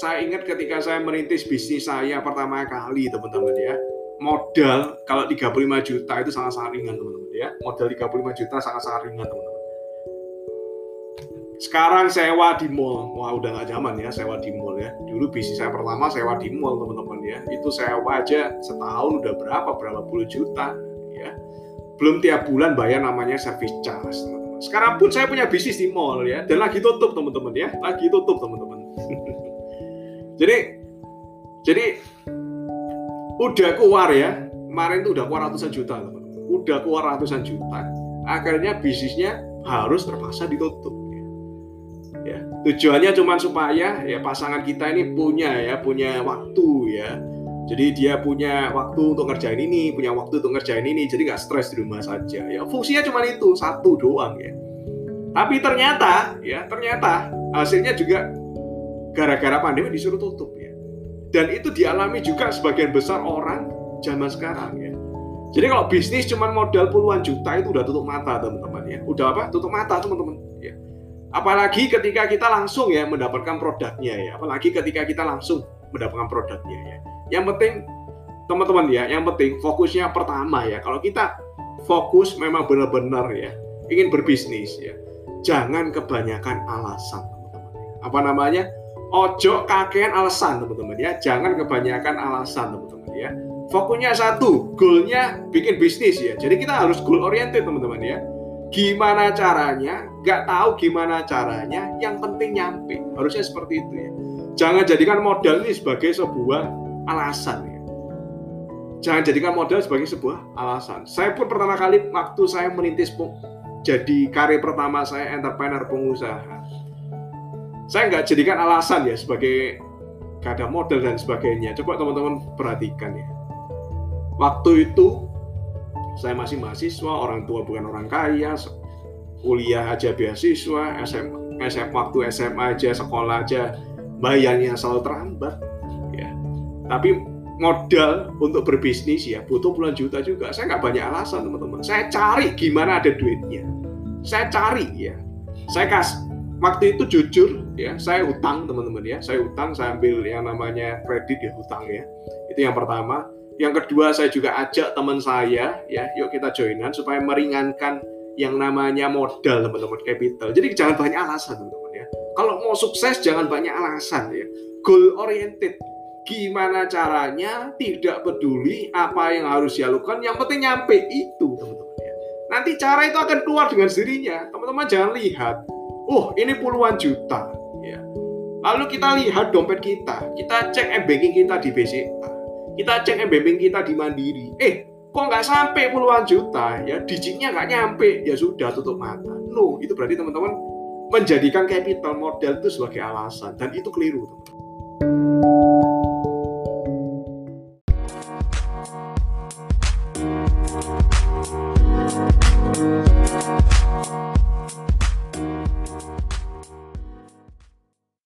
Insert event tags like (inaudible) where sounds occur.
saya ingat ketika saya merintis bisnis saya pertama kali teman-teman ya. Modal kalau 35 juta itu sangat-sangat ringan teman-teman ya. Modal 35 juta sangat-sangat ringan teman-teman. Sekarang sewa di mall. Wah udah nggak zaman ya sewa di mall ya. Dulu bisnis saya pertama sewa di mall teman-teman ya. Itu sewa aja setahun udah berapa berapa puluh juta ya. Belum tiap bulan bayar namanya service charge teman-teman. Sekarang pun saya punya bisnis di mall ya. Dan lagi tutup teman-teman ya. Lagi tutup teman-teman (laughs) jadi jadi udah keluar ya. Kemarin tuh udah keluar ratusan juta teman-teman udah keluar ratusan juta. Akhirnya bisnisnya harus terpaksa ditutup. Ya tujuannya cuma supaya ya pasangan kita ini punya ya punya waktu ya. Jadi dia punya waktu untuk ngerjain ini punya waktu untuk ngerjain ini. Jadi nggak stres di rumah saja ya. Fungsinya cuma itu satu doang ya. Tapi ternyata ya ternyata hasilnya juga gara-gara pandemi disuruh tutup ya. Dan itu dialami juga sebagian besar orang zaman sekarang ya. Jadi kalau bisnis cuma modal puluhan juta itu udah tutup mata teman-teman ya. Udah apa? Tutup mata teman-teman ya. Apalagi ketika kita langsung ya mendapatkan produknya ya. Apalagi ketika kita langsung mendapatkan produknya ya. Yang penting teman-teman ya, yang penting fokusnya pertama ya. Kalau kita fokus memang benar-benar ya ingin berbisnis ya. Jangan kebanyakan alasan teman-teman. Apa namanya? Ojo kakean alasan teman-teman ya. Jangan kebanyakan alasan teman-teman ya. Fokusnya satu goalnya bikin bisnis ya. Jadi kita harus goal oriented teman-teman ya. Gimana caranya? Nggak tahu gimana caranya. Yang penting nyampe. Harusnya seperti itu ya. Jangan jadikan modal ini sebagai sebuah alasan ya. Jangan jadikan modal sebagai sebuah alasan. Saya pun pertama kali waktu saya merintis jadi karir pertama saya entrepreneur pengusaha saya nggak jadikan alasan ya sebagai gak ada model dan sebagainya. Coba teman-teman perhatikan ya. Waktu itu saya masih mahasiswa, orang tua bukan orang kaya, kuliah aja beasiswa, SM, SM waktu SMA aja sekolah aja bayarnya selalu terlambat ya. Tapi modal untuk berbisnis ya butuh puluhan juta juga. Saya nggak banyak alasan teman-teman. Saya cari gimana ada duitnya. Saya cari ya. Saya kasih waktu itu jujur ya saya utang teman-teman ya. Saya utang saya ambil yang namanya kredit ya utang ya. Itu yang pertama. Yang kedua saya juga ajak teman saya ya yuk kita joinan supaya meringankan yang namanya modal teman-teman capital. Jadi jangan banyak alasan teman-teman ya. Kalau mau sukses jangan banyak alasan ya. Goal oriented. Gimana caranya? Tidak peduli apa yang harus dilakukan. Yang penting nyampe itu teman-teman ya. Nanti cara itu akan keluar dengan sendirinya. Teman-teman jangan lihat oh ini puluhan juta. Ya lalu kita lihat dompet kita. Kita cek e-banking kita di BCA kita cek e-banking kita di Mandiri. Eh kok nggak sampai puluhan juta? Ya digitnya nggak nyampe. Ya sudah tutup mata. No itu berarti teman-teman menjadikan capital model itu sebagai alasan. Dan itu keliru teman-teman